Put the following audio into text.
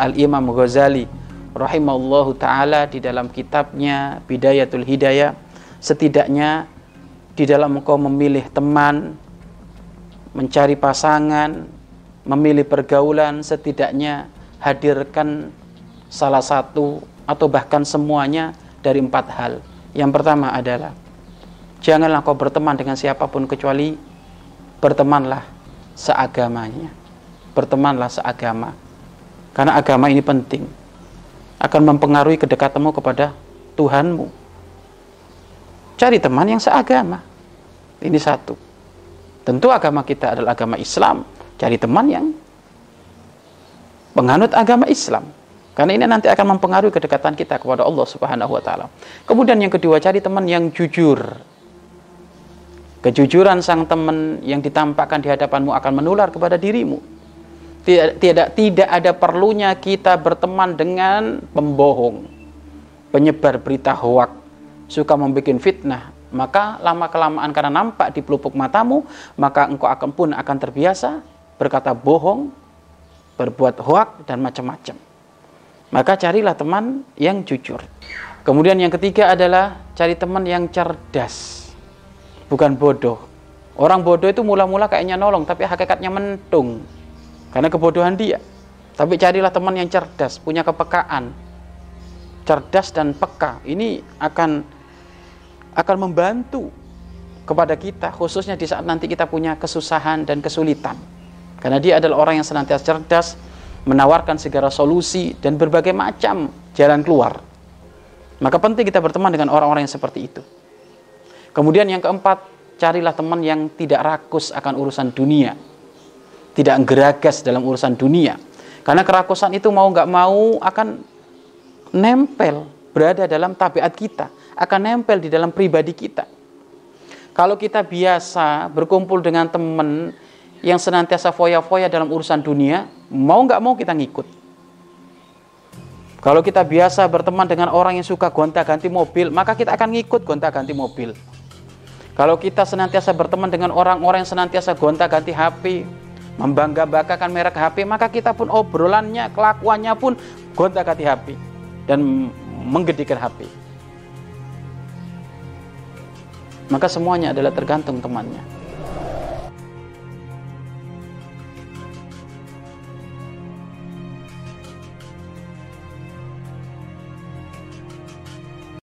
Al-Imam Ghazali rahimahullahu taala di dalam kitabnya Bidayatul Hidayah. Setidaknya di dalam engkau memilih teman mencari pasangan memilih pergaulan setidaknya hadirkan salah satu atau bahkan semuanya dari empat hal. Yang pertama adalah janganlah kau berteman dengan siapa pun kecuali bertemanlah seagamanya. Bertemanlah seagama karena agama ini penting. Akan mempengaruhi kedekatanmu kepada Tuhanmu. Cari teman yang seagama. Ini satu. Tentu agama kita adalah agama Islam. Cari teman yang penganut agama Islam. Karena ini nanti akan mempengaruhi kedekatan kita kepada Allah Subhanahu wa taala. Kemudian yang kedua, cari teman yang jujur. Kejujuran sang teman yang ditampakkan di hadapanmu akan menular kepada dirimu tidak, tidak, tidak ada perlunya kita berteman dengan pembohong, penyebar berita hoak, suka membuat fitnah. Maka lama-kelamaan karena nampak di pelupuk matamu, maka engkau akan pun akan terbiasa berkata bohong, berbuat hoak, dan macam-macam. Maka carilah teman yang jujur. Kemudian yang ketiga adalah cari teman yang cerdas, bukan bodoh. Orang bodoh itu mula-mula kayaknya nolong, tapi hakikatnya mentung karena kebodohan dia. Tapi carilah teman yang cerdas, punya kepekaan. Cerdas dan peka. Ini akan akan membantu kepada kita khususnya di saat nanti kita punya kesusahan dan kesulitan. Karena dia adalah orang yang senantiasa cerdas, menawarkan segala solusi dan berbagai macam jalan keluar. Maka penting kita berteman dengan orang-orang yang seperti itu. Kemudian yang keempat, carilah teman yang tidak rakus akan urusan dunia tidak geragas dalam urusan dunia. Karena kerakusan itu mau nggak mau akan nempel berada dalam tabiat kita, akan nempel di dalam pribadi kita. Kalau kita biasa berkumpul dengan teman yang senantiasa foya-foya dalam urusan dunia, mau nggak mau kita ngikut. Kalau kita biasa berteman dengan orang yang suka gonta-ganti mobil, maka kita akan ngikut gonta-ganti mobil. Kalau kita senantiasa berteman dengan orang-orang yang senantiasa gonta-ganti HP, membangga-banggakan merek HP, maka kita pun obrolannya, kelakuannya pun gonta-ganti HP dan menggedikan HP. Maka semuanya adalah tergantung temannya.